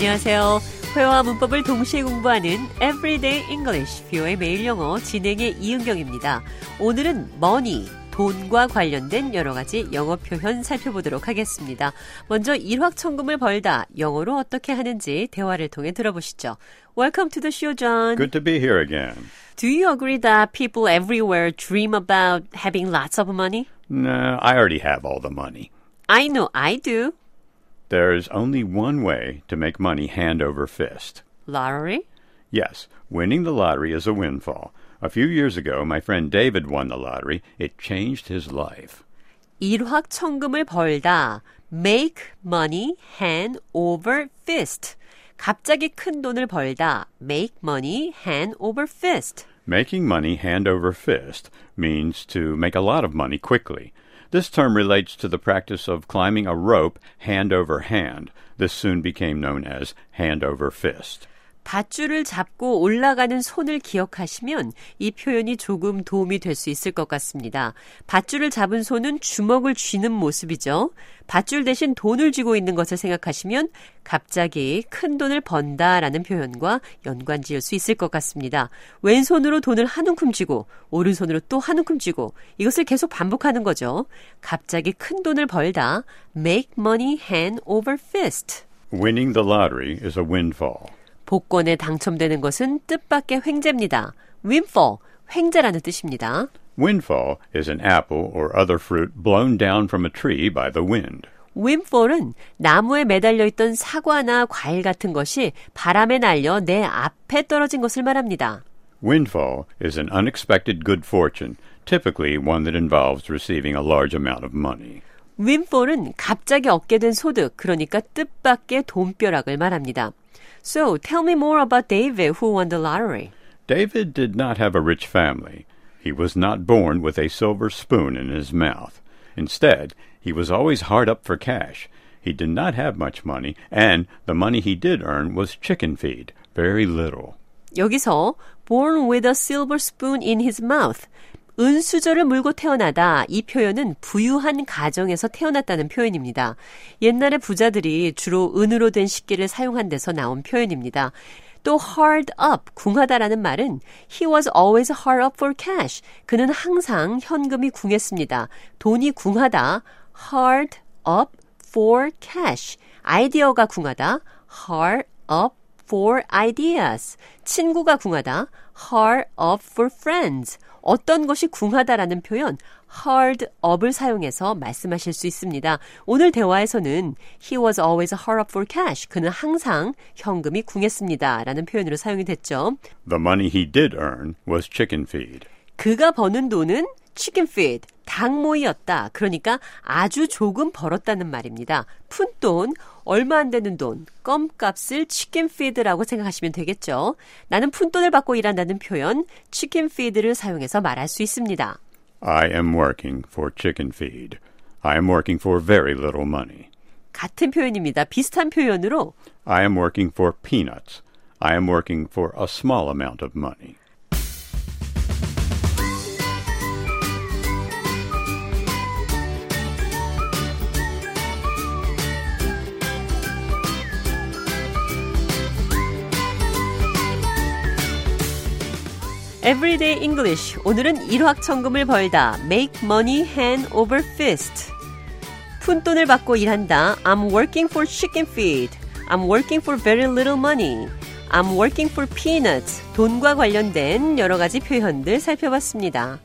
안녕하세요. 회화와 문법을 동시에 공부하는 Everyday English, 뷰의 매일 영어 진행의 이은경입니다. 오늘은 money, 돈과 관련된 여러 가지 영어 표현 살펴보도록 하겠습니다. 먼저 일확천금을 벌다, 영어로 어떻게 하는지 대화를 통해 들어보시죠. Welcome to the show, John. Good to be here again. Do you agree that people everywhere dream about having lots of money? No, I already have all the money. I know I do. There's only one way to make money hand over fist. Lottery? Yes, winning the lottery is a windfall. A few years ago, my friend David won the lottery. It changed his life. 일확천금을 벌다. Make money hand over fist. 갑자기 큰 돈을 벌다. Make money hand over fist. Making money hand over fist means to make a lot of money quickly. This term relates to the practice of climbing a rope hand over hand. This soon became known as hand over fist. 밧줄을 잡고 올라가는 손을 기억하시면 이 표현이 조금 도움이 될 수 있을 것 같습니다. 밧줄을 잡은 손은 주먹을 쥐는 모습이죠. 밧줄 대신 돈을 쥐고 있는 것을 생각하시면 갑자기 큰 돈을 번다라는 표현과 연관 지을 수 있을 것 같습니다. 왼손으로 돈을 한 움큼 쥐고 오른손으로 또 한 움큼 쥐고 이것을 계속 반복하는 거죠. 갑자기 큰 돈을 벌다. make money hand over fist. Winning the lottery is a windfall. 복권에 당첨되는 것은 뜻밖의 횡재입니다. windfall, 횡재라는 뜻입니다. Windfall is an apple or other fruit blown down from a tree by the wind. windfall은 나무에 매달려 있던 사과나 과일 같은 것이 바람에 날려 내 앞에 떨어진 것을 말합니다. Windfall is an unexpected good fortune, typically one that involves receiving a large amount of money. windfall은 갑자기 얻게 된 소득, 그러니까 뜻밖의 돈벼락을 말합니다. So, tell me more about David who won the lottery. David did not have a rich family. He was not born with a silver spoon in his mouth. Instead, he was always hard up for cash. He did not have much money, and the money he did earn was chicken feed, very little. 여기서 born with a silver spoon in his mouth. 은수저를 물고 태어나다 이 표현은 부유한 가정에서 태어났다는 표현입니다. 옛날에 부자들이 주로 은으로 된 식기를 사용한 데서 나온 표현입니다. 또 hard up, 궁하다라는 말은 he was always hard up for cash. 그는 항상 현금이 궁했습니다. 돈이 궁하다, hard up for cash. 아이디어가 궁하다, hard up for ideas. 친구가 궁하다, hard up for friends. 어떤 것이 궁하다라는 표현 hard up을 사용해서 말씀하실 수 있습니다. 오늘 대화에서는 he was always hard up for cash. 그는 항상 현금이 궁했습니다. 라는 표현으로 사용이 됐죠. The money he did earn was chicken feed. 그가 버는 돈은 chicken feed, 닭모이였다. 그러니까 아주 조금 벌었다는 말입니다. 푼돈, 얼마 안 되는 돈, 껌값을 chicken feed라고 생각하시면 되겠죠. 나는 푼돈을 받고 일한다는 표현 chicken feed를 사용해서 말할 수 있습니다. I am working for chicken feed. I am working for very little money. 같은 표현입니다. 비슷한 표현으로 I am working for peanuts. I am working for a small amount of money. Everyday English. 오늘은 일확천금을 벌다. Make money hand over fist. 푼돈을 받고 일한다. I'm working for chicken feed. I'm working for very little money. I'm working for peanuts. 돈과 관련된 여러 가지 표현들 살펴봤습니다.